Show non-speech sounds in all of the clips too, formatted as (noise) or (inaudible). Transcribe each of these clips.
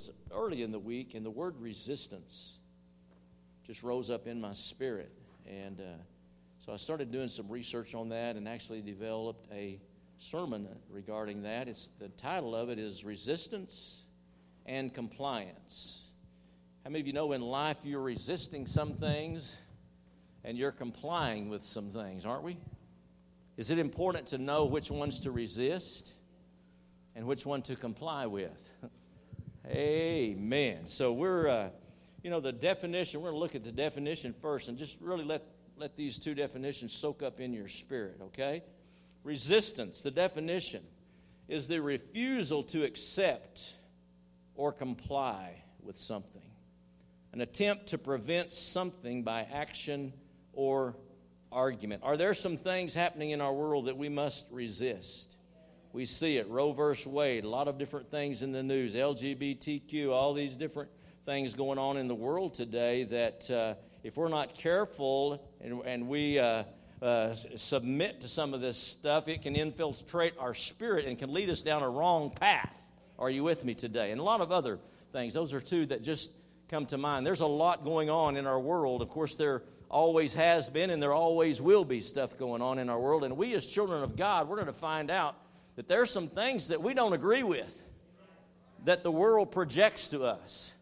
was early in the week, and the word resistance just rose up in my spirit. And uh, so I started doing some research on that and actually developed a sermon regarding that. It's, the title of it is Resistance and Compliance. How many of you know in life you're resisting some things and you're complying with some things, aren't we? Is it important to know which ones to resist and which one to comply with? (laughs) Amen. So we're, uh, you know, the definition, we're going to look at the definition first and just really let, let these two definitions soak up in your spirit, okay? Resistance, the definition, is the refusal to accept or comply with something, an attempt to prevent something by action or argument. Are there some things happening in our world that we must resist? We see it. Roe versus Wade, a lot of different things in the news, LGBTQ, all these different things going on in the world today that uh, if we're not careful and, and we uh, uh, submit to some of this stuff, it can infiltrate our spirit and can lead us down a wrong path. Are you with me today? And a lot of other things. Those are two that just come to mind. There's a lot going on in our world. Of course, there always has been and there always will be stuff going on in our world. And we, as children of God, we're going to find out that there's some things that we don't agree with that the world projects to us,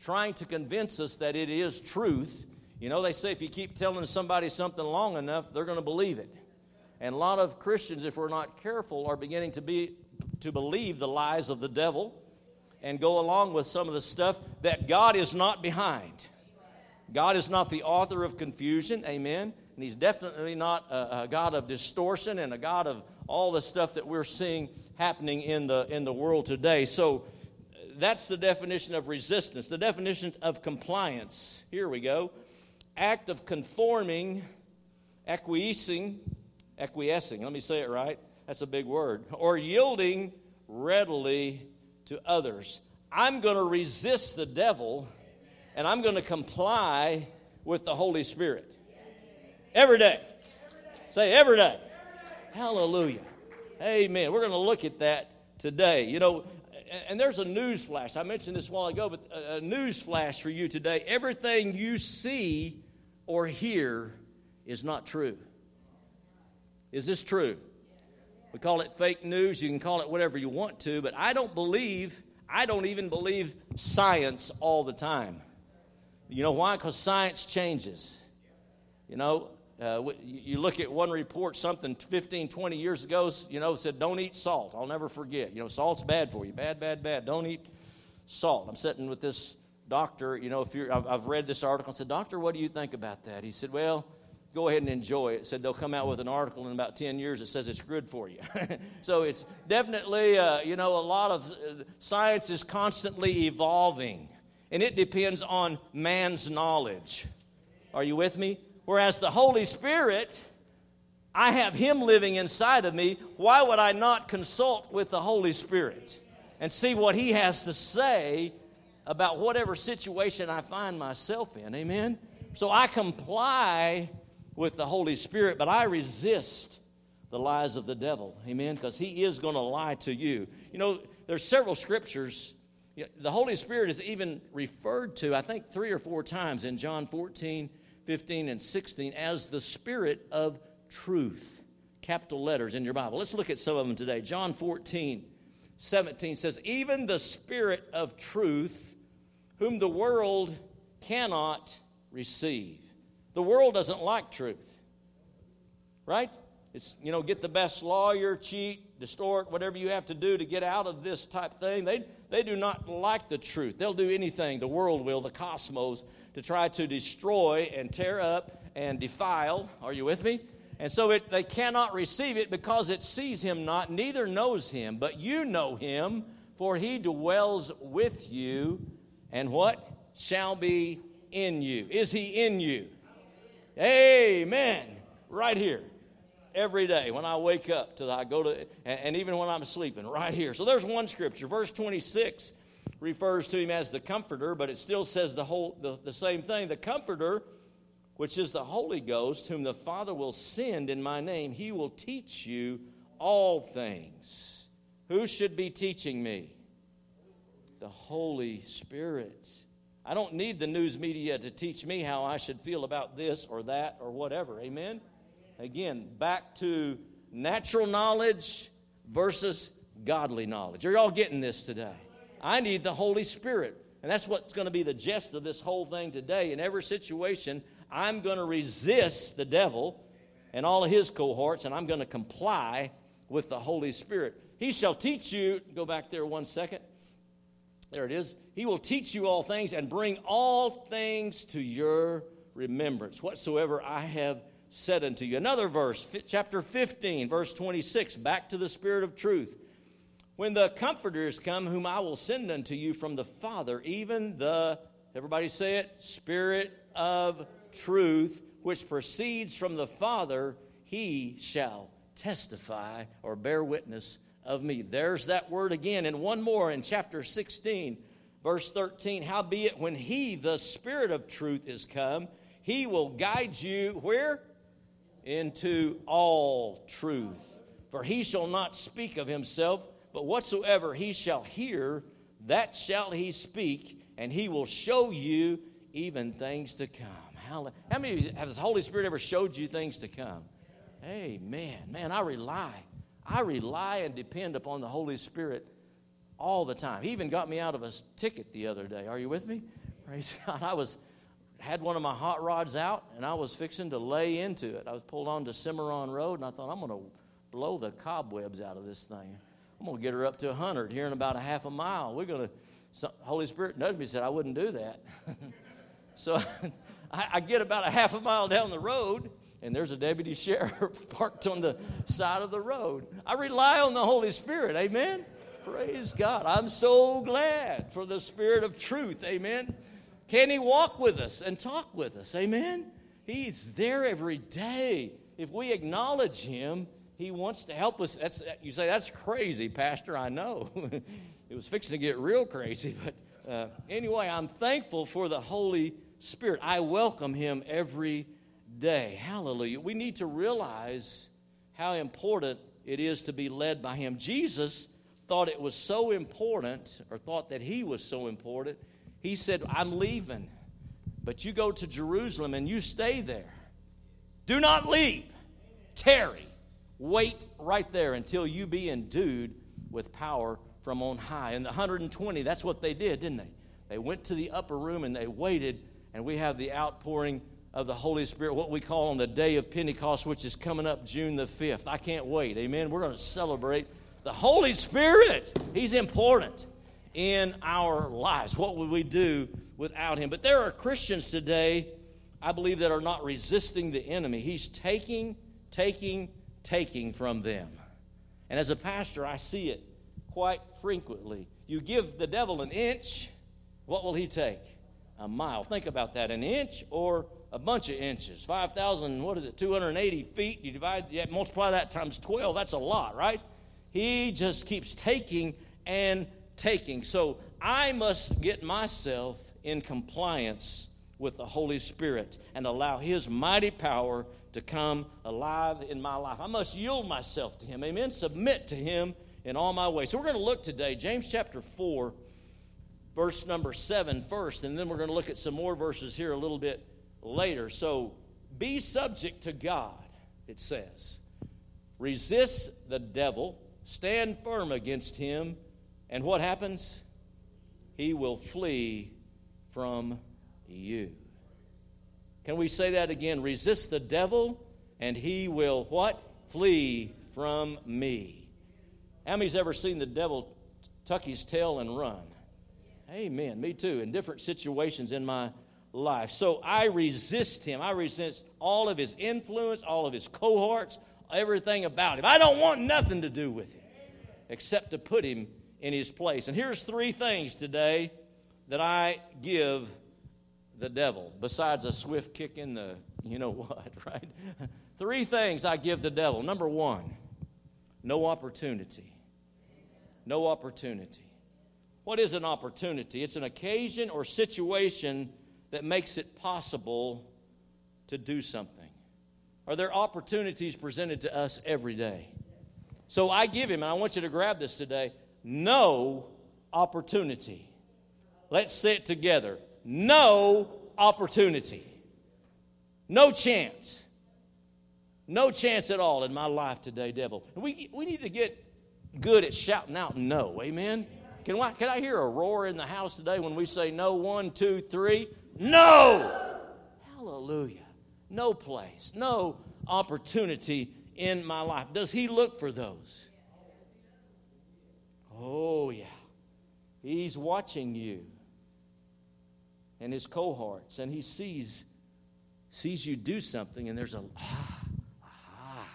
trying to convince us that it is truth. You know, they say if you keep telling somebody something long enough, they're going to believe it. And a lot of Christians, if we're not careful, are beginning to be to believe the lies of the devil and go along with some of the stuff that God is not behind. God is not the author of confusion, amen. And He's definitely not a, a, God of distortion and a God of all the stuff that we're seeing happening in the, in the world today. So uh, that's the definition of resistance. The definition of compliance. Here we go act of conforming, acquiescing, acquiescing, let me say it right. That's a big word. Or yielding readily to others. I'm going to resist the devil and I'm going to comply with the Holy Spirit. Every day. Say every day. Hallelujah. Amen. We're going to look at that today. You know, and there's a news flash. I mentioned this a while ago, but a news flash for you today. Everything you see or hear is not true. Is this true? We call it fake news. You can call it whatever you want to, but I don't believe, I don't even believe science all the time. You know why? Because science changes. You know, uh, you look at one report, something 15, 20 years ago, you know, said, don't eat salt. I'll never forget. You know, salt's bad for you. Bad, bad, bad. Don't eat salt. I'm sitting with this doctor, you know, if you're, I've, read this article. I said, Doctor, what do you think about that? He said, Well, go ahead and enjoy it. Said they'll come out with an article in about 10 years that says it's good for you. (laughs) so it's definitely, uh, you know, a lot of uh, science is constantly evolving, and it depends on man's knowledge. Are you with me? Whereas the Holy Spirit, I have Him living inside of me. Why would I not consult with the Holy Spirit and see what He has to say about whatever situation I find myself in? Amen? So I comply with the Holy Spirit, but I resist the lies of the devil. Amen? Because he is going to lie to you. You know, there's several scriptures. The Holy Spirit is even referred to, I think, three or four times in John 14, 15, and 16 as the Spirit of truth. Capital letters in your Bible. Let's look at some of them today. John 14, 17 says, Even the Spirit of truth, whom the world cannot receive the world doesn't like truth. Right? It's, you know, get the best lawyer, cheat, distort, whatever you have to do to get out of this type thing. They, they do not like the truth. They'll do anything, the world will, the cosmos, to try to destroy and tear up and defile. Are you with me? And so it, they cannot receive it because it sees him not, neither knows him. But you know him, for he dwells with you, and what? Shall be in you. Is he in you? Amen. Right here. Every day when I wake up till I go to, and, and even when I'm sleeping, right here. So there's one scripture. Verse 26 refers to him as the comforter, but it still says the whole the, the same thing. The comforter, which is the Holy Ghost, whom the Father will send in my name, he will teach you all things. Who should be teaching me? the Holy Spirit. I don't need the news media to teach me how I should feel about this or that or whatever. Amen? Again, back to natural knowledge versus godly knowledge. Are you all getting this today? I need the Holy Spirit. And that's what's going to be the gist of this whole thing today. In every situation, I'm going to resist the devil and all of his cohorts, and I'm going to comply with the Holy Spirit. He shall teach you, go back there one second. There it is. He will teach you all things and bring all things to your remembrance, whatsoever I have said unto you. Another verse, chapter 15, verse 26, back to the Spirit of truth. When the comforters come, whom I will send unto you from the Father, even the, everybody say it, Spirit of truth, which proceeds from the Father, he shall testify or bear witness of me. There's that word again, and one more in chapter 16, verse 13. Howbeit, when he, the Spirit of truth, is come, he will guide you where? Into all truth. For he shall not speak of himself, but whatsoever he shall hear, that shall he speak, and he will show you even things to come. How many have the Holy Spirit ever showed you things to come? Amen. Man, I rely I rely and depend upon the Holy Spirit all the time. He even got me out of a ticket the other day. Are you with me? Praise (laughs) God. I was had one of my hot rods out and I was fixing to lay into it. I was pulled onto Cimarron Road and I thought I'm going to blow the cobwebs out of this thing. I'm going to get her up to 100 here in about a half a mile. We're going to. So Holy Spirit nudged me said I wouldn't do that. (laughs) so (laughs) I, I get about a half a mile down the road and there's a deputy sheriff (laughs) parked on the side of the road. I rely on the Holy Spirit. Amen. Praise God. I'm so glad for the Spirit of truth. Amen. Can He walk with us and talk with us? Amen. He's there every day. If we acknowledge Him, He wants to help us. That's, you say, that's crazy, Pastor. I know. (laughs) it was fixing to get real crazy. (laughs) But uh, anyway, I'm thankful for the Holy Spirit. I welcome Him every day. Hallelujah. We need to realize how important it is to be led by Him. Jesus thought it was so important, or thought that He was so important. He said, I'm leaving, but you go to Jerusalem and you stay there. Do not leave. Tarry. Wait right there until you be endued with power from on high. And the 120, that's what they did, didn't they? They went to the upper room and they waited, and we have the outpouring of the Holy Spirit, what we call on the day of Pentecost, which is coming up June the 5th. I can't wait. Amen. We're going to celebrate the Holy Spirit. He's important in our lives. What would we do without Him? But there are Christians today, I believe, that are not resisting the enemy. He's taking, taking, taking from them. And as a pastor, I see it quite frequently. You give the devil an inch, what will he take? A mile. Think about that an inch or a bunch of inches. 5,000, what is it, 280 feet? You divide, yeah, multiply that times 12, that's a lot, right? He just keeps taking and taking. So I must get myself in compliance with the Holy Spirit and allow His mighty power to come alive in my life. I must yield myself to Him. Amen. Submit to Him in all my ways. So we're going to look today, James chapter 4, verse number 7 first, and then we're going to look at some more verses here a little bit later. So be subject to God, it says. Resist the devil, stand firm against him, and what happens? He will flee from you. Can we say that again? Resist the devil, and he will what? Flee from me. How many's ever seen the devil tuck his tail and run? Amen. Me too. In different situations in my life. So I resist him. I resist all of his influence, all of his cohorts, everything about him. I don't want nothing to do with him except to put him in his place. And here's three things today that I give the devil, besides a swift kick in the you know (laughs) what, right? three things I give the devil. Number one, no opportunity. No opportunity. What is an opportunity? It's an occasion or situation that makes it possible to do something? Are there opportunities presented to us every day? So I give him, and I want you to grab this today no opportunity. Let's say it together. No opportunity. No chance. No chance at all in my life today, devil. We, we need to get good at shouting out no. Amen? Can I, can I hear a roar in the house today when we say no? One, two, three. No! Hallelujah. No place, no opportunity in my life. Does he look for those? Oh, yeah. He's watching you and his cohorts, and he sees sees you do something, and there's a ah, ah,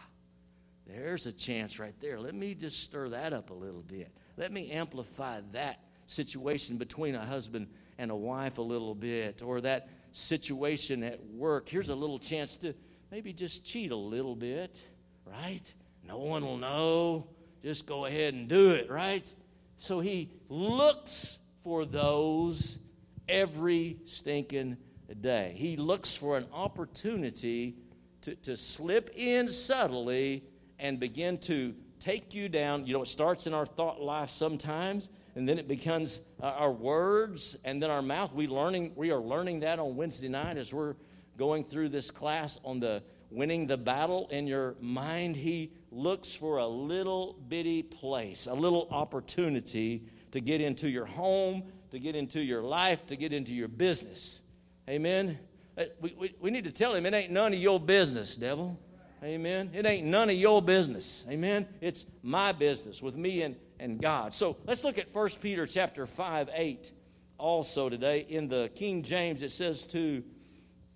there's a chance right there. Let me just stir that up a little bit. Let me amplify that situation between a husband and a wife a little bit, or that situation at work. Here's a little chance to maybe just cheat a little bit, right? No one will know. Just go ahead and do it, right? So he looks for those every stinking day. He looks for an opportunity to, to slip in subtly and begin to take you down. You know, it starts in our thought life sometimes, and then it becomes uh, our words, and then our mouth. We learning we are learning that on Wednesday night as we're going through this class on the winning the battle in your mind. He looks for a little bitty place, a little opportunity to get into your home, to get into your life, to get into your business. Amen. Uh, we, we, we need to tell him it ain't none of your business, devil. Amen. It ain't none of your business. Amen. It's my business with me and, and God. So let's look at 1 Peter chapter 5, 8 also today. In the King James, it says to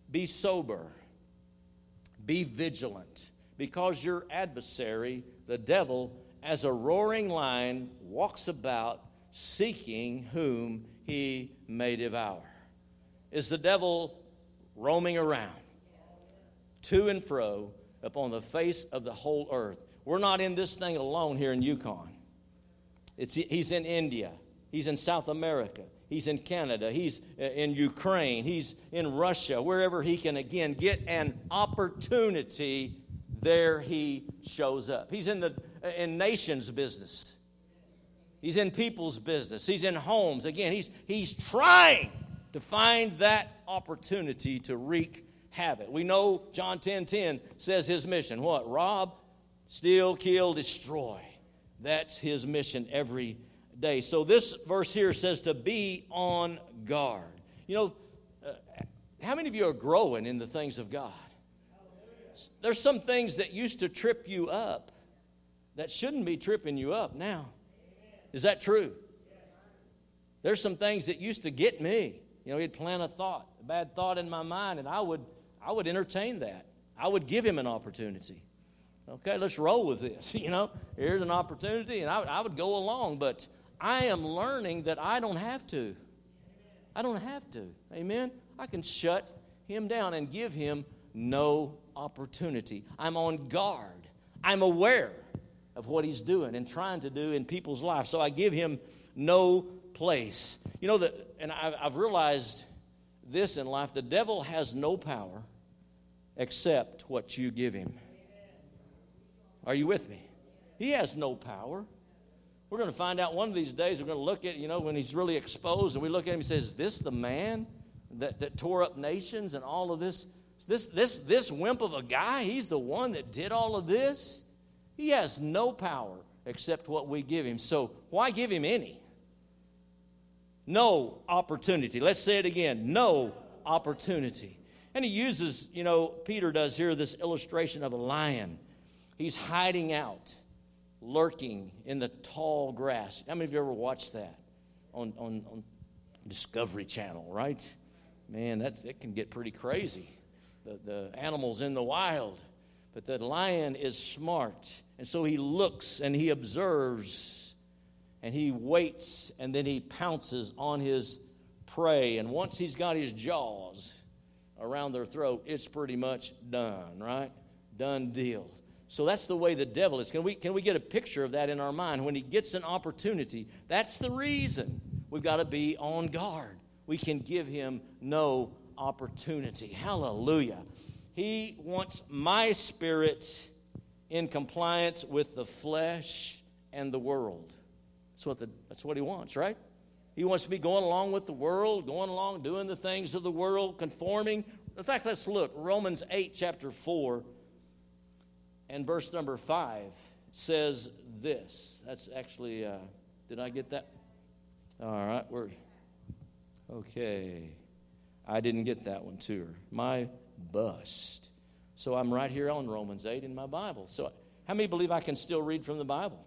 be sober, be vigilant, because your adversary, the devil, as a roaring lion, walks about seeking whom he may devour. Is the devil roaming around to and fro? upon the face of the whole earth. We're not in this thing alone here in Yukon. It's, he's in India. He's in South America. He's in Canada. He's uh, in Ukraine. He's in Russia. Wherever he can, again, get an opportunity, there he shows up. He's in the uh, in nations business. He's in people's business. He's in homes. Again, he's, he's trying to find that opportunity to wreak havoc. We know John 10 10 says his mission what? Rob, steal, kill, destroy. That's his mission every day. So this verse here says to be on guard. You know, uh, how many of you are growing in the things of God? There's some things that used to trip you up that shouldn't be tripping you up now. Is that true? There's some things that used to get me. You know, he'd plant a thought, a bad thought in my mind, and I would I would entertain that. I would give him an opportunity. Okay, let's roll with this. (laughs) You know, here's an opportunity, and I, I would go along, but I am learning that I don't have to. I don't have to. Amen? I can shut him down and give him no opportunity. I'm on guard. I'm aware of what he's doing and trying to do in people's lives. So I give him no place. You know, that, and I've realized this in life the devil has no power except what you give him. Are you with me? He has no power. We're going to find out one of these days. We're going to look at, you know, when he's really exposed, and we look at him and says, This the man that, that tore up nations and all of this? This, this, this wimp of a guy, he's the one that did all of this? He has no power except what we give him. So why give him any? No opportunity. Let's say it again no opportunity. And he uses, you know, Peter does here this illustration of a lion. He's hiding out, lurking in the tall grass. How many of you ever watched that on, on, on Discovery Channel, right? Man, that's, it can get pretty crazy. The, the animals in the wild. But the lion is smart. And so he looks and he observes and he waits and then he pounces on his prey. And once he's got his jaws, around their throat, it's pretty much done, right? Done deal. So that's the way the devil is. Can we, can we get a picture of that in our mind? When he gets an opportunity, that's the reason we've got to be on guard. We can give him no opportunity. Hallelujah. He wants my spirit in compliance with the flesh and the world. That's what, the, that's what he wants, right? He wants be going along with the world, going along, doing the things of the world, conforming. In fact, let's look. Romans 8, chapter 4, and verse number 5 says this. That's actually, uh, did I get that? All right, we're okay. I didn't get that one too. My bust. So I'm right here on Romans 8 in my Bible. So, how many believe I can still read from the Bible?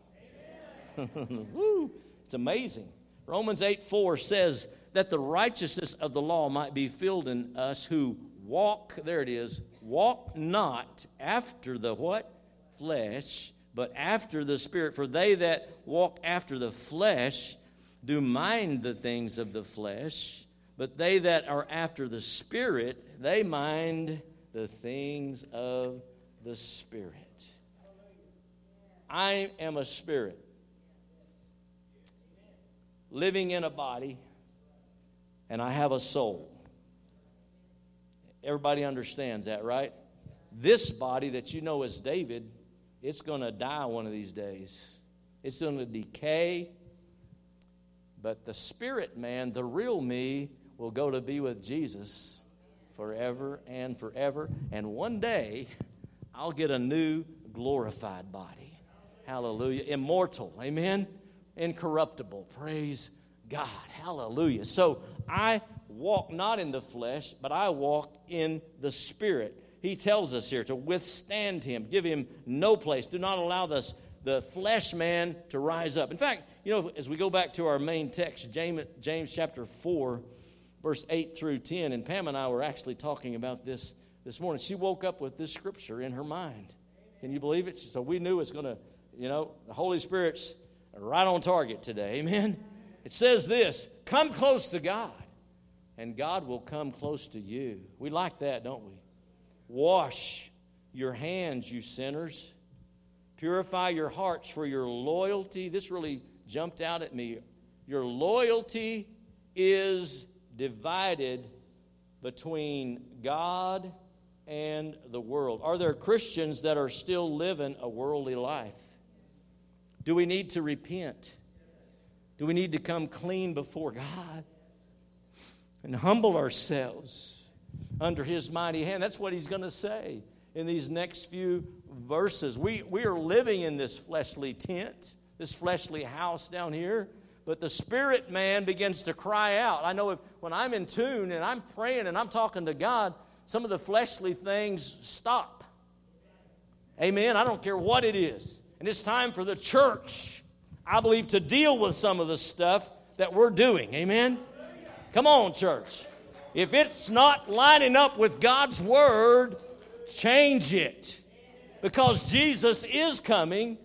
(laughs) Woo! It's amazing. Romans 8 4 says that the righteousness of the law might be filled in us who walk, there it is, walk not after the what? Flesh, but after the Spirit. For they that walk after the flesh do mind the things of the flesh, but they that are after the Spirit, they mind the things of the Spirit. I am a spirit living in a body, and I have a soul. Everybody understands that, right? This body that you know as David, it's going to die one of these days. It's going to decay. But the spirit man, the real me, will go to be with Jesus forever and forever. And one day, I'll get a new glorified body. Hallelujah. Immortal. Amen incorruptible. Praise God. Hallelujah. So I walk not in the flesh, but I walk in the Spirit. He tells us here to withstand him, give him no place. Do not allow this, the flesh man to rise up. In fact, you know, as we go back to our main text, James, James chapter 4, verse 8 through 10, and Pam and I were actually talking about this this morning. She woke up with this scripture in her mind. Can you believe it? So we knew it's going to, you know, the Holy Spirit's right on target today. Amen. It says this come close to God, and God will come close to you. We like that, don't we? Wash your hands, you sinners. Purify your hearts for your loyalty. This really jumped out at me. Your loyalty is divided between God and the world. Are there Christians that are still living a worldly life? Do we need to repent? Do we need to come clean before God and humble ourselves under His mighty hand? That's what He's going to say in these next few verses. We, we are living in this fleshly tent, this fleshly house down here, but the spirit man begins to cry out. I know if, when I'm in tune and I'm praying and I'm talking to God, some of the fleshly things stop. Amen. I don't care what it is. And it's time for the church, I believe, to deal with some of the stuff that we're doing. Amen? Come on, church. If it's not lining up with God's word, change it. Because Jesus is coming,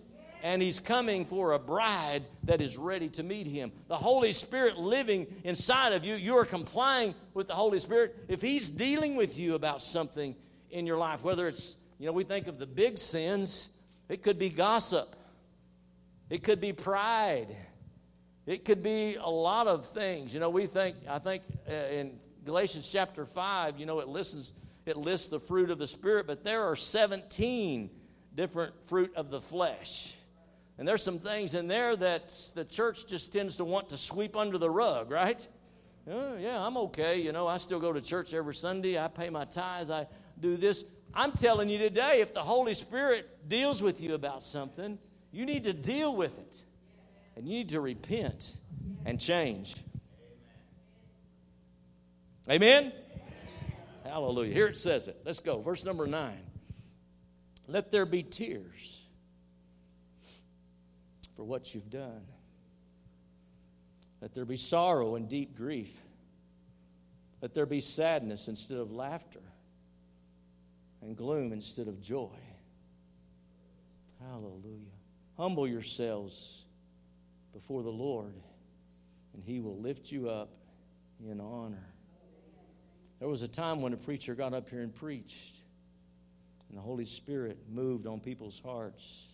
and he's coming for a bride that is ready to meet him. The Holy Spirit living inside of you, you are complying with the Holy Spirit. If he's dealing with you about something in your life, whether it's, you know, we think of the big sins, it could be gossip. It could be pride. It could be a lot of things. You know, we think, I think uh, in Galatians chapter 5, you know, it lists, it lists the fruit of the Spirit, but there are 17 different fruit of the flesh. And there's some things in there that the church just tends to want to sweep under the rug, right? Oh, yeah, I'm okay. You know, I still go to church every Sunday. I pay my tithes. I do this. I'm telling you today, if the Holy Spirit deals with you about something, you need to deal with it. And you need to repent and change. Amen? Hallelujah. Here it says it. Let's go. Verse number nine. Let there be tears for what you've done. Let there be sorrow and deep grief. Let there be sadness instead of laughter and gloom instead of joy. Hallelujah. Humble yourselves before the Lord, and He will lift you up in honor. There was a time when a preacher got up here and preached, and the Holy Spirit moved on people's hearts.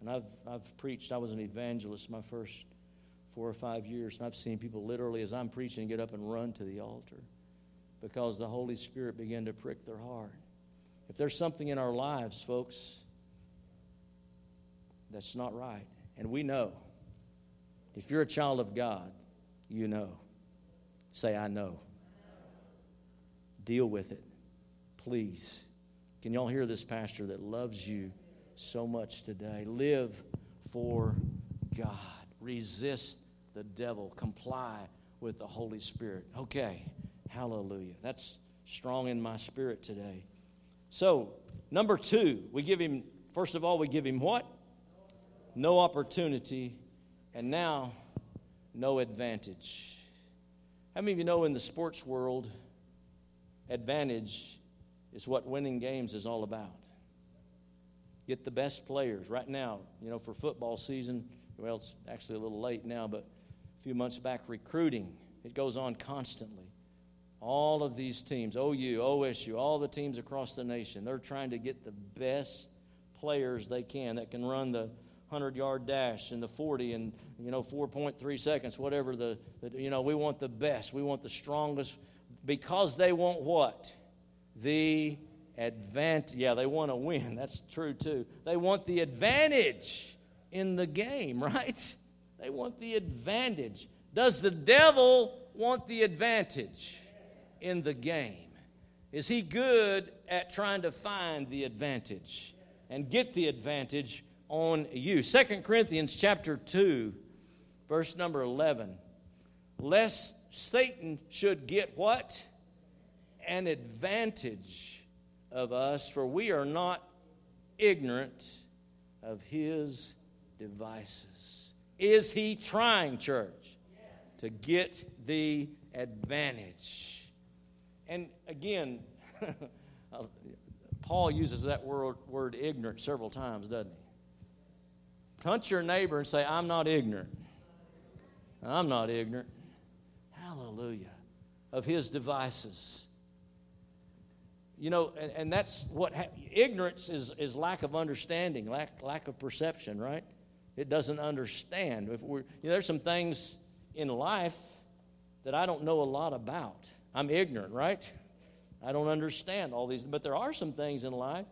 And I've, I've preached, I was an evangelist my first four or five years, and I've seen people literally, as I'm preaching, get up and run to the altar because the Holy Spirit began to prick their heart. If there's something in our lives, folks, that's not right, and we know if you're a child of God, you know. Say, I know. Deal with it, please. Can y'all hear this pastor that loves you so much today? Live for God. Resist the devil. Comply with the Holy Spirit. Okay. Hallelujah. That's strong in my spirit today. So, number two, we give him, first of all, we give him what? No opportunity. And now, no advantage. How many of you know in the sports world, advantage is what winning games is all about? Get the best players. Right now, you know, for football season, well, it's actually a little late now, but a few months back, recruiting, it goes on constantly. All of these teams, OU, OSU, all the teams across the nation, they're trying to get the best players they can that can run the 100 yard dash and the 40 and you know 4.3 seconds whatever the, the, you know we want the best we want the strongest because they want what the advantage yeah they want to win that's true too they want the advantage in the game (laughs) right they want the advantage does the devil want the advantage in the game is he good at trying to find the advantage and get the advantage on you. Second Corinthians chapter 2, verse number 11. Lest Satan should get what? An advantage of us, for we are not ignorant of his devices. Is he trying, church, to get the advantage? And again, (laughs) Paul uses that word, word ignorant several times, doesn't he? Punch your neighbor and say, I'm not ignorant. I'm not ignorant. Hallelujah. Of his devices. You know, and, and that's what ha- ignorance is, is lack of understanding, lack, lack of perception, right? It doesn't understand. If we're, you know, there's some things in life that I don't know a lot about. I'm ignorant, right? I don't understand all these, but there are some things in life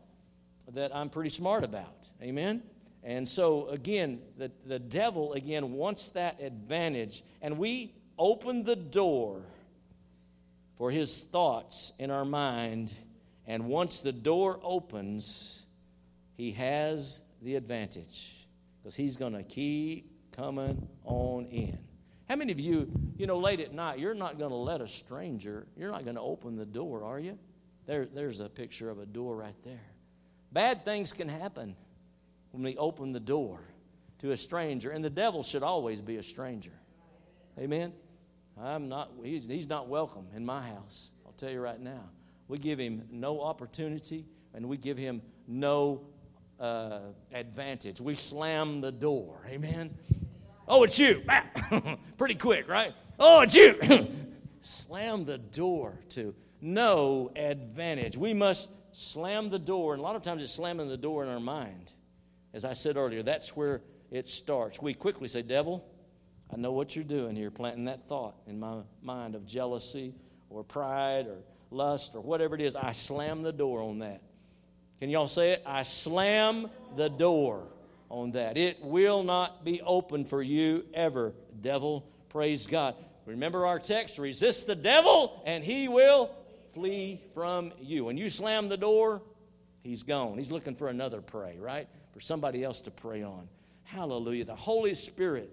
that I'm pretty smart about. Amen? And so, again, the, the devil, again, wants that advantage. And we open the door for his thoughts in our mind. And once the door opens, he has the advantage because he's going to keep coming on in. How many of you, you know, late at night, you're not going to let a stranger, you're not going to open the door, are you? There, there's a picture of a door right there. Bad things can happen when we open the door to a stranger. And the devil should always be a stranger. Amen? I'm not, he's, he's not welcome in my house. I'll tell you right now. We give him no opportunity and we give him no uh, advantage. We slam the door. Amen? Oh, it's you. (laughs) Pretty quick, right? Oh, it's you. (laughs) slam the door to no advantage. We must slam the door. And a lot of times it's slamming the door in our mind. As I said earlier, that's where it starts. We quickly say, Devil, I know what you're doing here, planting that thought in my mind of jealousy or pride or lust or whatever it is. I slam the door on that. Can y'all say it? I slam the door on that. It will not be open for you ever, devil. Praise God. Remember our text resist the devil, and he will flee from you. When you slam the door, he's gone. He's looking for another prey, right? for somebody else to pray on. Hallelujah. The Holy Spirit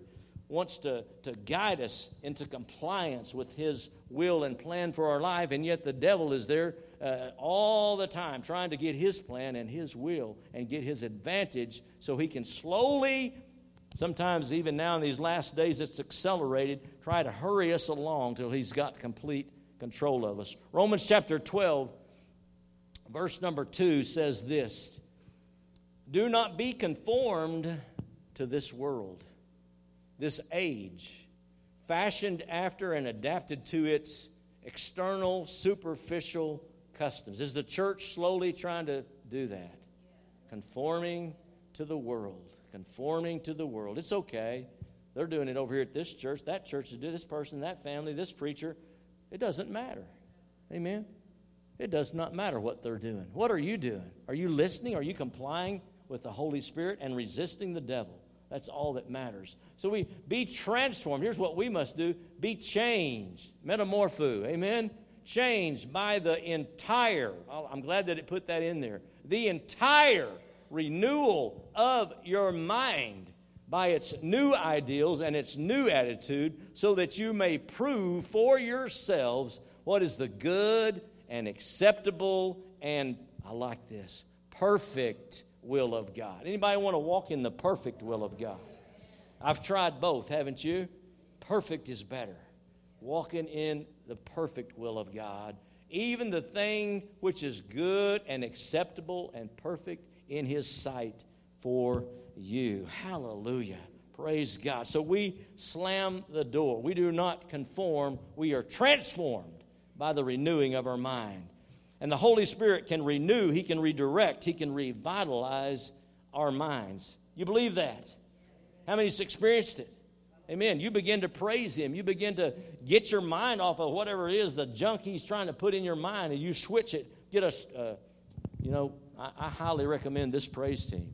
wants to, to guide us into compliance with His will and plan for our life, and yet the devil is there uh, all the time trying to get His plan and His will and get His advantage so He can slowly, sometimes even now in these last days it's accelerated, try to hurry us along till He's got complete control of us. Romans chapter 12, verse number 2 says this do not be conformed to this world, this age, fashioned after and adapted to its external, superficial customs. Is the church slowly trying to do that? Conforming to the world. Conforming to the world. It's okay. They're doing it over here at this church. That church is doing this person, that family, this preacher. It doesn't matter. Amen. It does not matter what they're doing. What are you doing? Are you listening? Are you complying with the Holy Spirit and resisting the devil. That's all that matters. So we be transformed. Here's what we must do be changed. Metamorpho. Amen? Changed by the entire, I'm glad that it put that in there, the entire renewal of your mind by its new ideals and its new attitude, so that you may prove for yourselves what is the good and acceptable and, I like this, perfect will of God. Anybody want to walk in the perfect will of God? I've tried both, haven't you? Perfect is better. Walking in the perfect will of God, even the thing which is good and acceptable and perfect in His sight for you. Hallelujah. Praise God. So we slam the door. We do not conform, we are transformed by the renewing of our mind. And the Holy Spirit can renew, He can redirect, He can revitalize our minds. You believe that? How many's experienced it? Amen. You begin to praise Him. You begin to get your mind off of whatever it is, the junk He's trying to put in your mind, and you switch it. Get a, uh, you know, I, I highly recommend this praise team.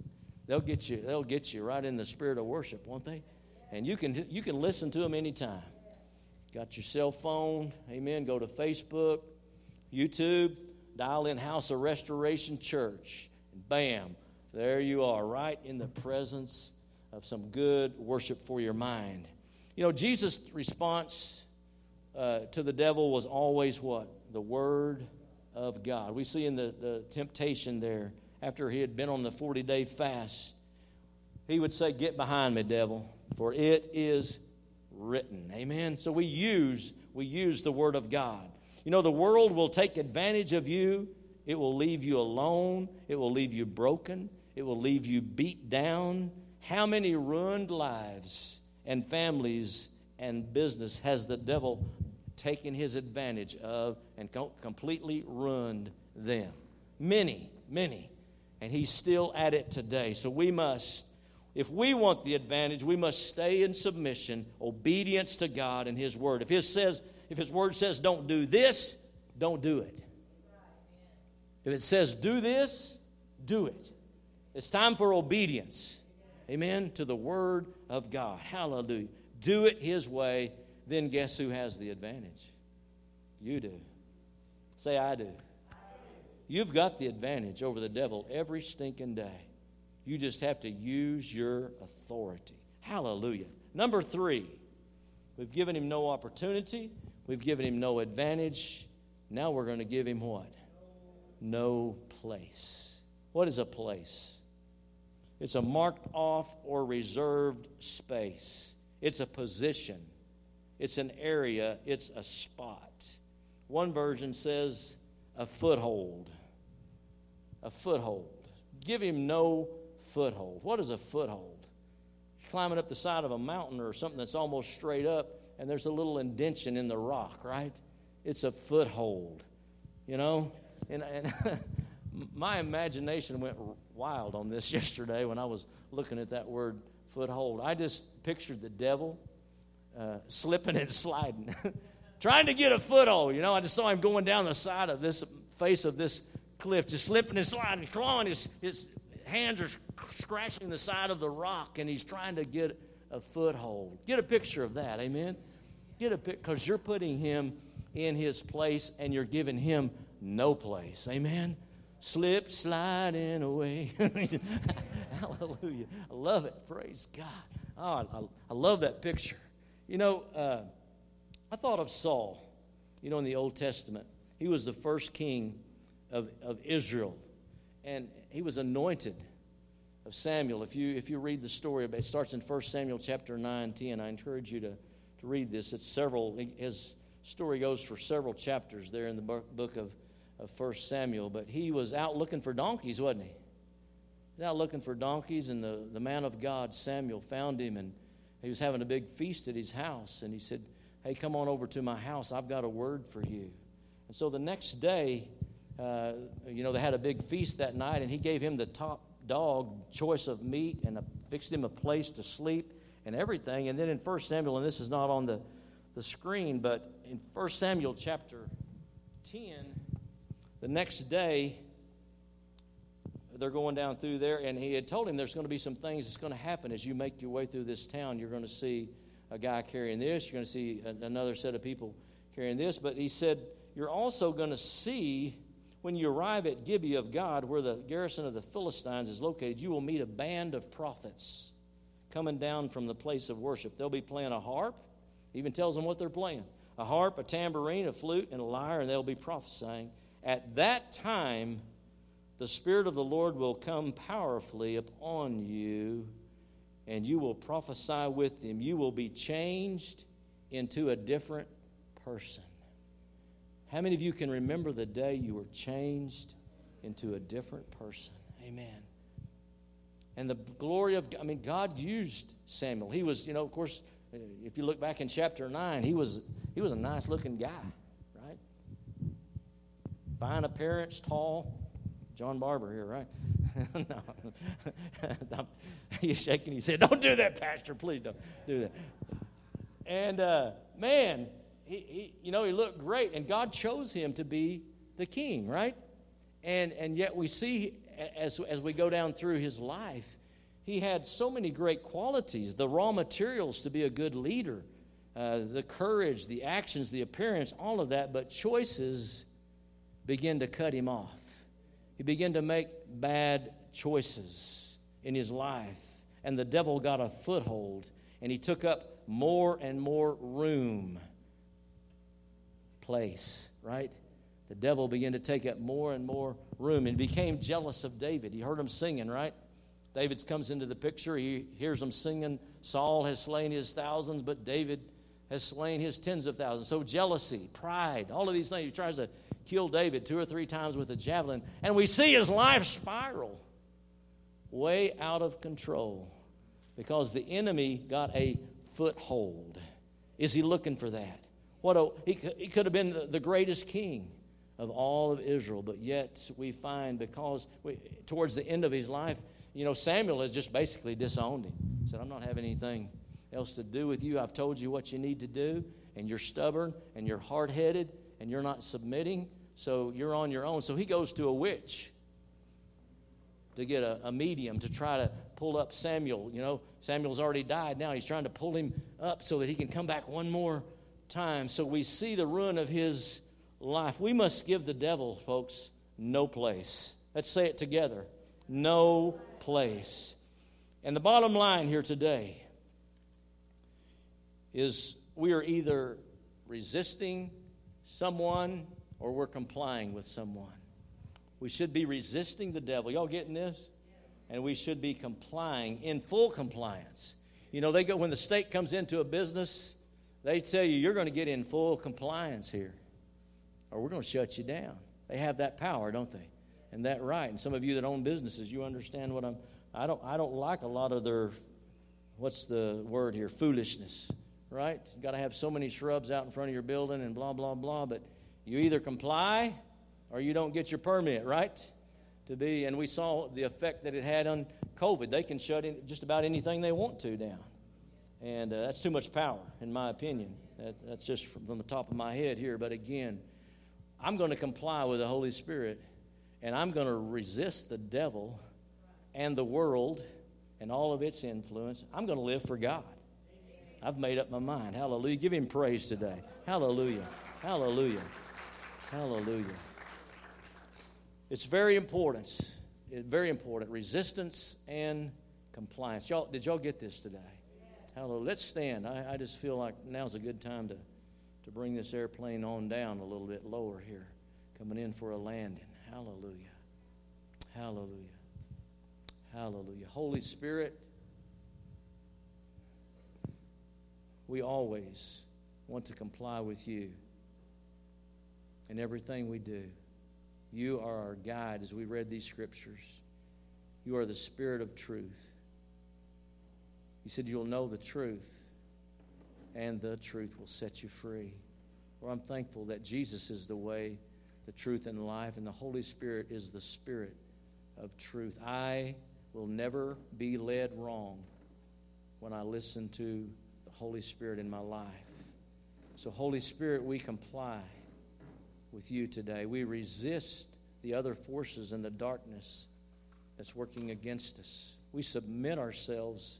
They'll get you. They'll get you right in the spirit of worship, won't they? And you can you can listen to them anytime. Got your cell phone, amen. Go to Facebook, YouTube, dial in House of Restoration Church, and bam, there you are, right in the presence of some good worship for your mind. You know, Jesus' response uh, to the devil was always what? The Word of God. We see in the, the temptation there, after he had been on the 40 day fast, he would say, Get behind me, devil, for it is written. Amen. So we use we use the word of God. You know, the world will take advantage of you. It will leave you alone. It will leave you broken. It will leave you beat down. How many ruined lives and families and business has the devil taken his advantage of and completely ruined them? Many, many. And he's still at it today. So we must, if we want the advantage, we must stay in submission, obedience to God and his word. If his says, if His Word says don't do this, don't do it. If it says do this, do it. It's time for obedience. Amen. To the Word of God. Hallelujah. Do it His way, then guess who has the advantage? You do. Say, I do. You've got the advantage over the devil every stinking day. You just have to use your authority. Hallelujah. Number three, we've given him no opportunity. We've given him no advantage. Now we're going to give him what? No place. What is a place? It's a marked off or reserved space. It's a position. It's an area. It's a spot. One version says a foothold. A foothold. Give him no foothold. What is a foothold? Climbing up the side of a mountain or something that's almost straight up and there's a little indention in the rock, right? It's a foothold, you know? And, and (laughs) my imagination went wild on this (laughs) yesterday when I was looking at that word foothold. I just pictured the devil uh, slipping and sliding, (laughs) trying to get a foothold. You know, I just saw him going down the side of this face of this cliff, just slipping and sliding, clawing. His, his hands are scratching the side of the rock, and he's trying to get a foothold. Get a picture of that, amen? Get a pic because you're putting him in his place and you're giving him no place. Amen. Slip sliding away. (laughs) Hallelujah. I love it. Praise God. Oh, I, I love that picture. You know, uh, I thought of Saul, you know, in the Old Testament. He was the first king of, of Israel, and he was anointed of Samuel. If you, if you read the story, it starts in 1 Samuel chapter 9, 10. I encourage you to to read this. It's several, his story goes for several chapters there in the book of, of 1 Samuel. But he was out looking for donkeys, wasn't he? He out looking for donkeys, and the, the man of God, Samuel, found him, and he was having a big feast at his house. And he said, Hey, come on over to my house. I've got a word for you. And so the next day, uh, you know, they had a big feast that night, and he gave him the top dog choice of meat and a, fixed him a place to sleep and everything. And then in 1 Samuel, and this is not on the, the screen, but in 1 Samuel chapter 10, the next day, they're going down through there, and he had told him there's going to be some things that's going to happen as you make your way through this town. You're going to see a guy carrying this, you're going to see another set of people carrying this. But he said, You're also going to see when you arrive at Gibeah of God, where the garrison of the Philistines is located, you will meet a band of prophets coming down from the place of worship. They'll be playing a harp, even tells them what they're playing a harp, a tambourine, a flute, and a lyre, and they'll be prophesying. At that time, the Spirit of the Lord will come powerfully upon you, and you will prophesy with them. You will be changed into a different person. How many of you can remember the day you were changed into a different person? Amen. And the glory of I mean, God used Samuel. He was, you know, of course, if you look back in chapter 9, he was, he was a nice looking guy, right? Fine appearance, tall. John Barber here, right? (laughs) no. (laughs) He's shaking his head. Don't do that, Pastor. Please don't do that. And uh, man, he, he, you know, he looked great, and God chose him to be the king, right? And, and yet we see as, as we go down through his life, he had so many great qualities the raw materials to be a good leader, uh, the courage, the actions, the appearance, all of that, but choices begin to cut him off. He began to make bad choices in his life, and the devil got a foothold, and he took up more and more room, place, right? The devil began to take up more and more room and became jealous of David. He heard him singing, right? David comes into the picture. He hears him singing, Saul has slain his thousands, but David has slain his tens of thousands. So, jealousy, pride, all of these things. He tries to kill David two or three times with a javelin. And we see his life spiral way out of control because the enemy got a foothold. Is he looking for that? What a, he, he could have been the greatest king of all of Israel, but yet we find because we, towards the end of his life, you know, Samuel has just basically disowned him. He said, I'm not having anything else to do with you. I've told you what you need to do, and you're stubborn, and you're hard headed, and you're not submitting, so you're on your own. So he goes to a witch to get a, a medium to try to pull up Samuel. You know, Samuel's already died now. He's trying to pull him up so that he can come back one more time. So we see the ruin of his life. We must give the devil, folks, no place. Let's say it together no place. And the bottom line here today is we are either resisting someone or we're complying with someone. We should be resisting the devil. Y'all getting this? And we should be complying in full compliance. You know, they go when the state comes into a business, they tell you you're going to get in full compliance here, or we're going to shut you down. They have that power, don't they? And that right. And some of you that own businesses, you understand what I'm I don't, I don't like a lot of their, what's the word here, foolishness, right? You've got to have so many shrubs out in front of your building and blah, blah, blah. But you either comply or you don't get your permit, right? To be, and we saw the effect that it had on COVID. They can shut in just about anything they want to down. And uh, that's too much power, in my opinion. That, that's just from the top of my head here. But again, I'm going to comply with the Holy Spirit, and I'm going to resist the devil and the world and all of its influence, I'm going to live for God. I've made up my mind. Hallelujah. Give him praise today. Hallelujah. Hallelujah. Hallelujah. It's very important. It's very important. Resistance and compliance. Y'all, did y'all get this today? Hallelujah. Let's stand. I, I just feel like now's a good time to, to bring this airplane on down a little bit lower here, coming in for a landing. Hallelujah. Hallelujah. Hallelujah. Holy Spirit, we always want to comply with you in everything we do. You are our guide as we read these scriptures. You are the Spirit of truth. You said you'll know the truth, and the truth will set you free. Well, I'm thankful that Jesus is the way, the truth, and life, and the Holy Spirit is the Spirit of truth. I will never be led wrong when I listen to the Holy Spirit in my life. So, Holy Spirit, we comply with you today. We resist the other forces and the darkness that's working against us. We submit ourselves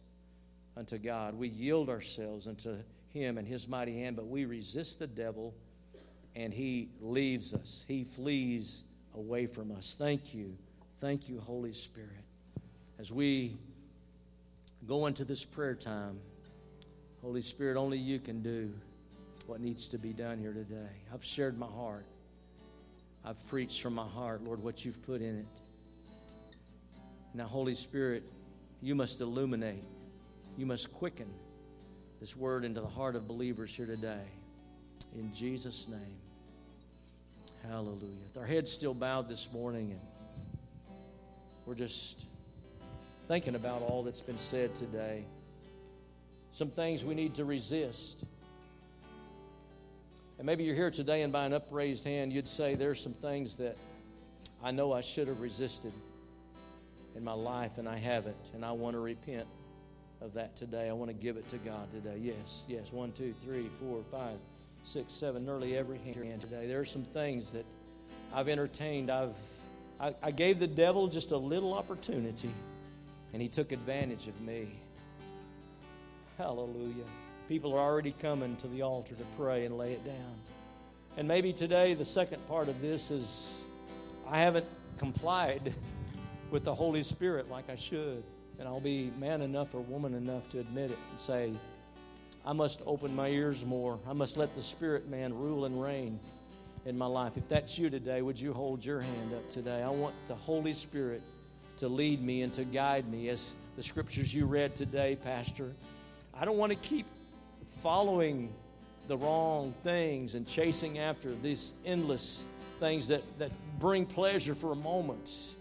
unto God. We yield ourselves unto Him and His mighty hand, but we resist the devil and He leaves us. He flees away from us. Thank you. Thank you, Holy Spirit. As we go into this prayer time, Holy Spirit, only you can do what needs to be done here today. I've shared my heart. I've preached from my heart, Lord, what you've put in it. Now, Holy Spirit, you must illuminate, you must quicken this word into the heart of believers here today. In Jesus' name. Hallelujah. With our heads still bowed this morning, and we're just thinking about all that's been said today. Some things we need to resist. And maybe you're here today, and by an upraised hand, you'd say, There's some things that I know I should have resisted in my life, and I haven't. And I want to repent of that today. I want to give it to God today. Yes, yes. One, two, three, four, five, six, seven, nearly every hand today. There are some things that I've entertained. I've I, I gave the devil just a little opportunity, and he took advantage of me. Hallelujah. People are already coming to the altar to pray and lay it down. And maybe today, the second part of this is I haven't complied (laughs) with the Holy Spirit like I should. And I'll be man enough or woman enough to admit it and say, I must open my ears more. I must let the Spirit man rule and reign in my life. If that's you today, would you hold your hand up today? I want the Holy Spirit to lead me and to guide me as the scriptures you read today, Pastor. I don't want to keep following the wrong things and chasing after these endless things that, that bring pleasure for a moment,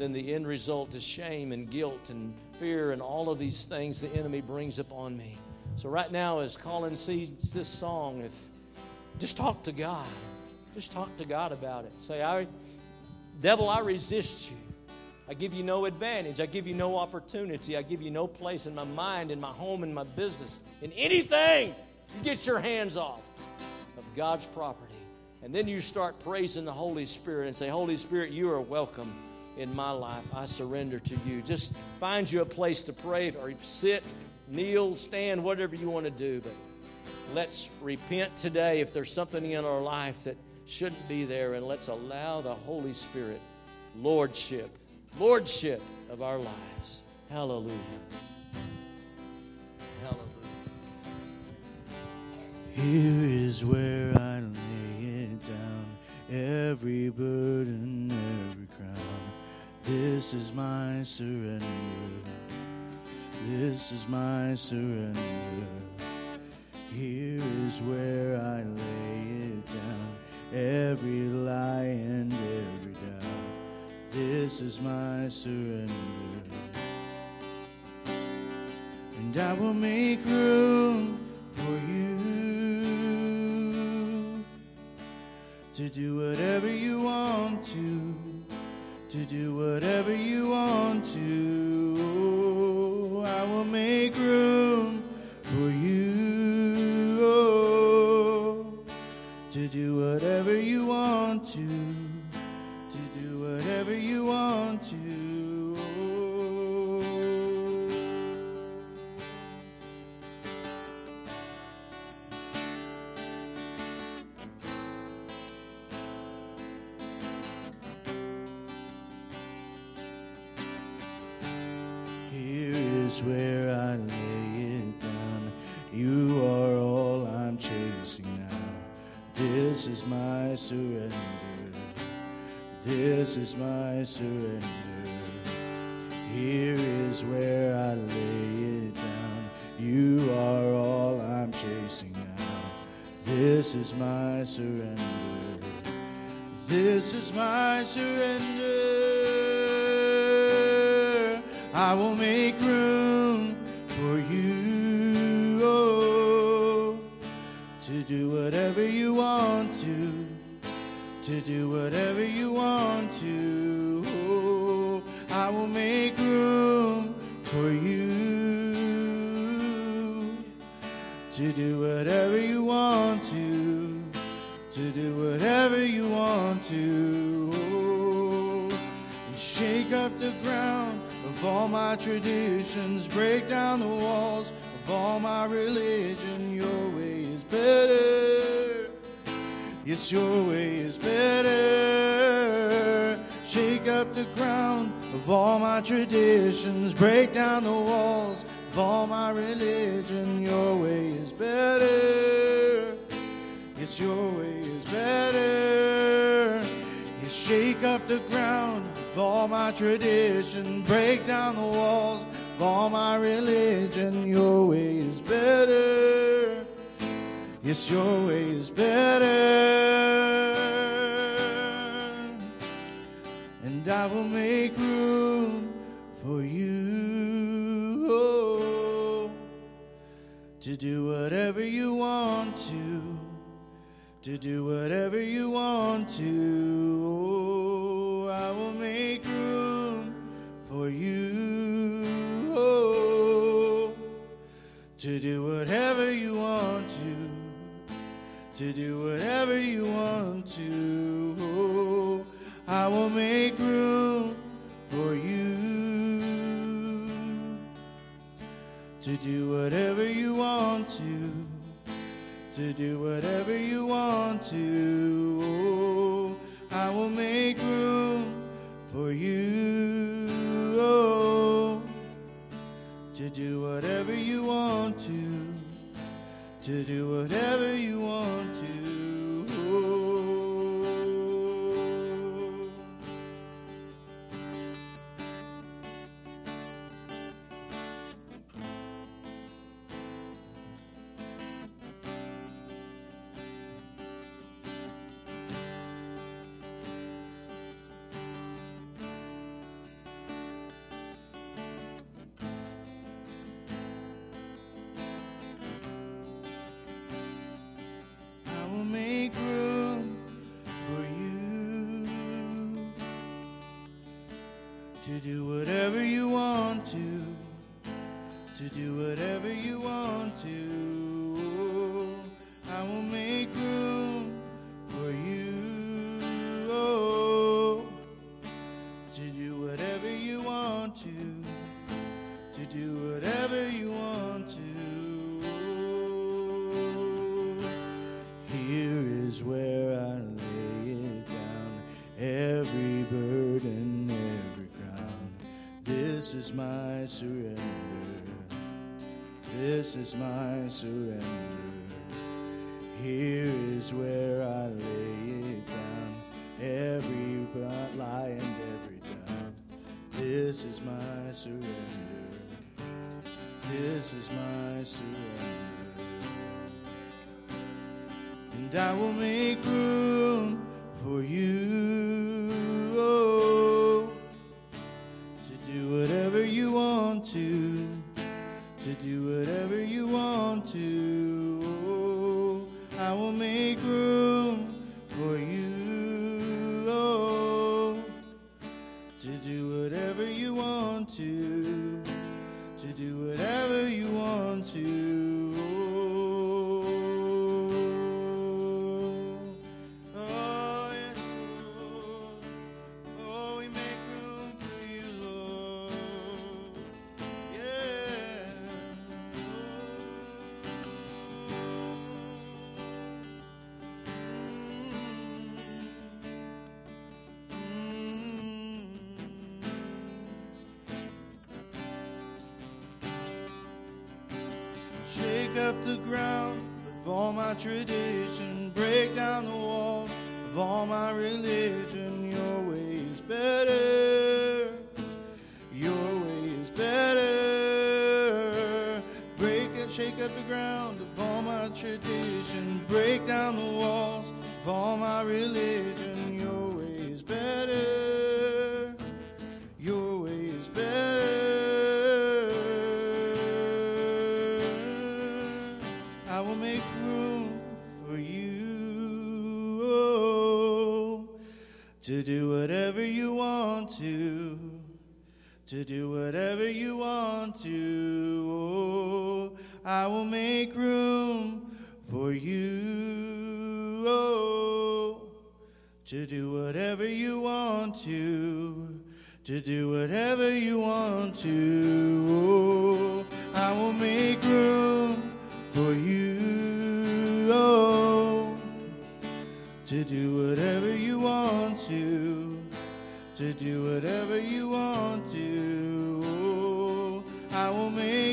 then the end result is shame and guilt and fear and all of these things the enemy brings upon me. So right now, as Colin sees this song, if just talk to God, just talk to God about it. Say, "I, devil, I resist you. I give you no advantage. I give you no opportunity. I give you no place in my mind, in my home, in my business, in anything. You get your hands off of God's property. And then you start praising the Holy Spirit and say, Holy Spirit, you are welcome in my life. I surrender to you. Just find you a place to pray or sit, kneel, stand, whatever you want to do. But let's repent today if there's something in our life that shouldn't be there, and let's allow the Holy Spirit lordship lordship of our lives. Hallelujah. Hallelujah. Here is where I lay it down, every burden, every crown. This is my surrender. This is my surrender. Here is where I lay it down, every lie and every doubt. This is my surrender. And I will make room for you to do whatever you want to, to do whatever you want to. Is my surrender. Here is where I lay it down. You are all I'm chasing now. This is my surrender. This is my surrender. I will make room for you oh, to do whatever you want to, to do whatever you Shake up the ground of all my traditions, break down the walls of all my religion. Your way is better. Yes, your way is better. You shake up the ground of all my tradition, break down the walls of all my religion. Your way is better. Yes, your way is better. And I will make room for you oh, to do whatever you want to to do whatever you want to. Oh, I will make room for you. Oh, to do whatever you want to. To do whatever you want to. I will make room for you. To do whatever you want to to do whatever you want to. Oh, I will make room for you. Oh, to do whatever you want to. To do whatever you want to do whatever This is my surrender. And I will make room tradition, to do whatever you want to. Oh, I will make room for you oh, to do whatever you want to, to do to do whatever you want to. I will make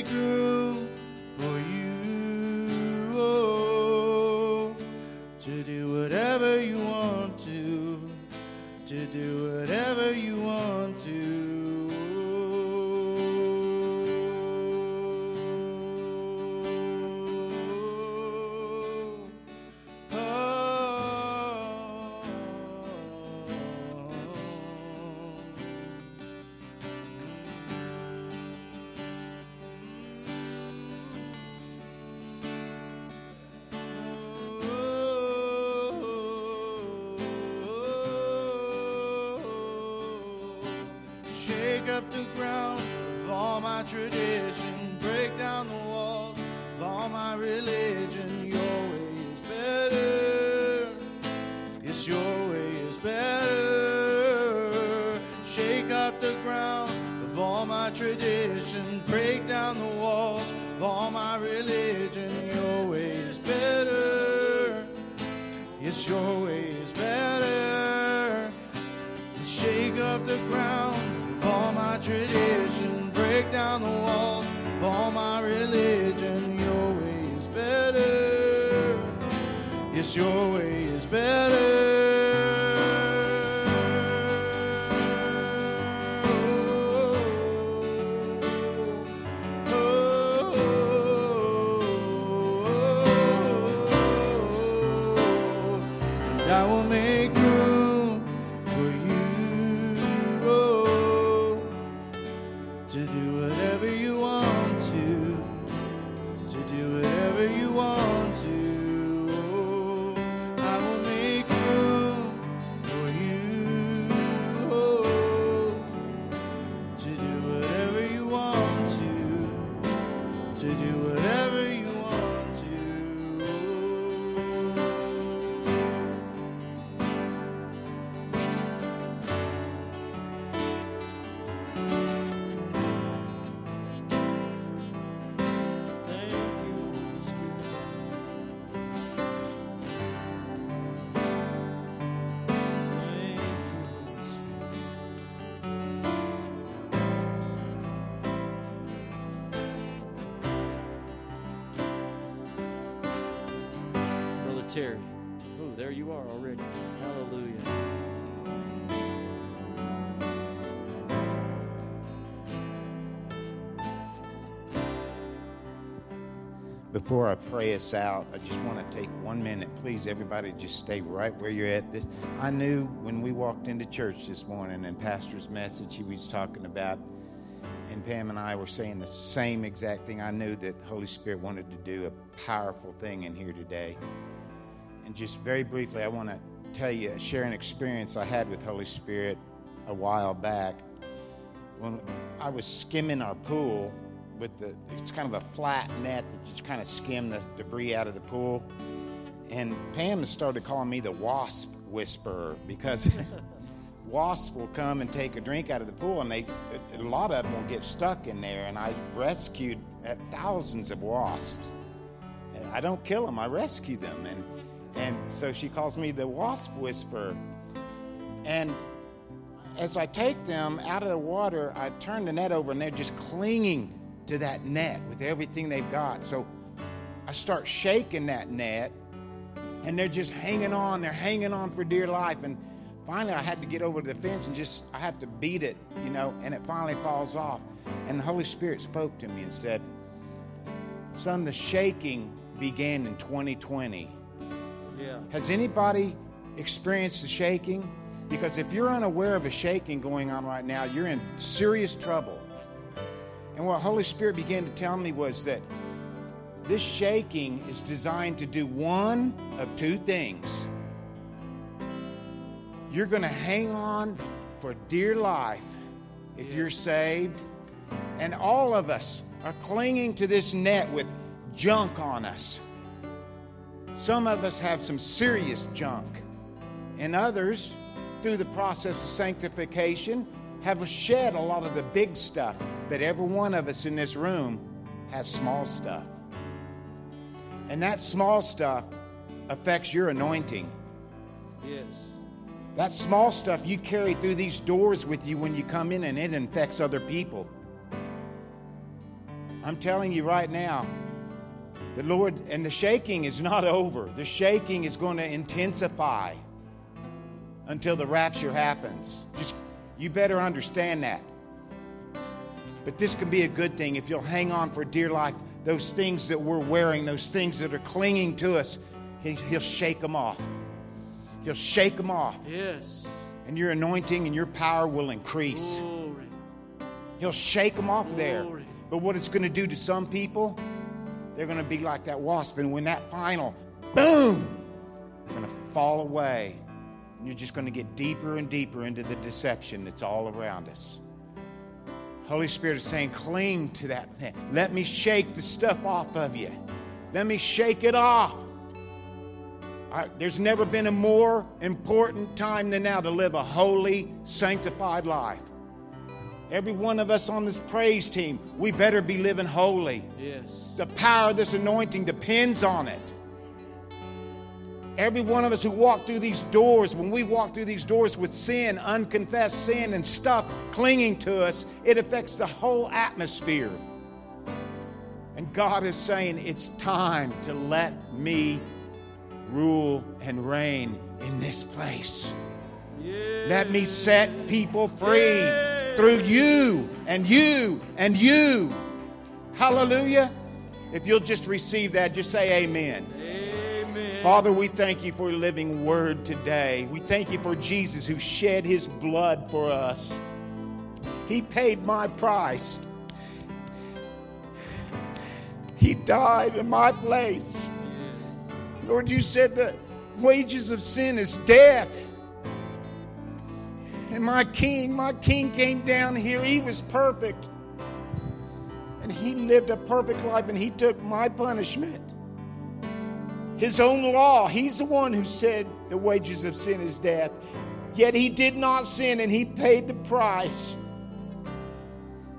I will make room Before I pray us out, I just want to take one minute. Please, everybody, just stay right where you're at. This, I knew when we walked into church this morning and Pastor's message he was talking about, and Pam and I were saying the same exact thing. I knew that Holy Spirit wanted to do a powerful thing in here today. And just very briefly, I want to tell you, share an experience I had with Holy Spirit a while back. When I was skimming our pool with the, it's kind of a flat net that just kind of skim the debris out of the pool. And Pam has started calling me the wasp whisperer because (laughs) wasps will come and take a drink out of the pool, and they a lot of them will get stuck in there. And I rescued uh, thousands of wasps. And I don't kill them; I rescue them. And and so she calls me the wasp whisperer. And as I take them out of the water, I turn the net over, and they're just clinging to that net with everything they've got. So I start shaking that net, and they're just hanging on. They're hanging on for dear life. And finally, I had to get over to the fence and just, I have to beat it, you know, and it finally falls off. And the Holy Spirit spoke to me and said, Son, the shaking began in 2020. Yeah. Has anybody experienced the shaking? Because if you're unaware of a shaking going on right now, you're in serious trouble. And what Holy Spirit began to tell me was that this shaking is designed to do one of two things. You're going to hang on for dear life if you're saved. And all of us are clinging to this net with junk on us. Some of us have some serious junk, and others, through the process of sanctification, have shed a lot of the big stuff, but every one of us in this room has small stuff. And that small stuff affects your anointing. Yes. That small stuff you carry through these doors with you when you come in, and it infects other people. I'm telling you right now, the Lord, and the shaking is not (laughs) over. The shaking is going to intensify until the rapture happens. Just, you better understand that. But this can be a good thing if you'll hang on for dear life. Those things that we're wearing, those things that are clinging to us, he, He'll shake them off. He'll shake them off. Yes. And your anointing and your power will increase. Glory. He'll shake them off there. But what it's going to do to some people, they're going to be like that wasp. And when that final boom, they're going to fall away. You're just going to get deeper and deeper into the deception that's all around us. Holy Spirit is saying, cling to that. Let me shake the stuff off of you. Let me shake it off. There's never been a more important time than now to live a holy, sanctified life. Every one of us on this praise team, we better be living holy. Yes. The power of this anointing depends on it. Every one of us who walk through these doors, when we walk through these doors with sin, unconfessed sin, and stuff clinging to us, it affects the whole atmosphere. And God is saying, It's time to let me rule and reign in this place. Yes. Let me set people free Yay. through you and you and you. Hallelujah. If you'll just receive that, just say amen. Father, we thank you for your living word today. We thank you for Jesus who shed his blood for us. He paid my price. He died in my place. Lord, you said the wages of sin is death. And my king, my king came down here. He was perfect. And he lived a perfect life and he took my punishment. His own law. He's the one who said the wages of sin is death. Yet he did not sin and he paid the price.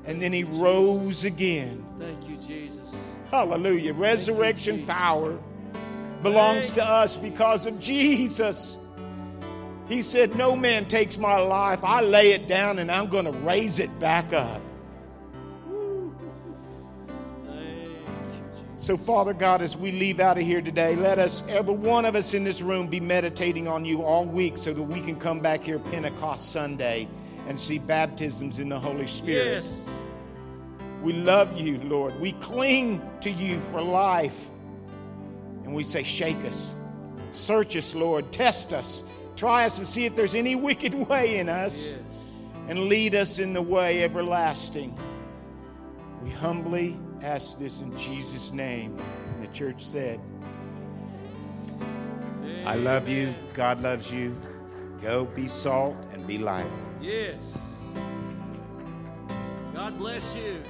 And then he rose again. Thank you, Jesus. Hallelujah. Resurrection Jesus. power belongs Thank to us because of Jesus. He said, No man takes my life. I lay it down and I'm going to raise it back up. So, Father God, as we leave out of here today, let us, every one of us in this room, be meditating on you all week so that we can come back here Pentecost Sunday and see baptisms in the Holy Spirit. Yes. We love you, Lord. We cling to you for life. And we say, Shake us. Search us, Lord. Test us. Try us and see if there's any wicked (laughs) way in us. Yes. And lead us in the way everlasting. We humbly ask this in Jesus' name. And the church said, I love you. God loves you. Go be salt and be light. Yes. God bless you.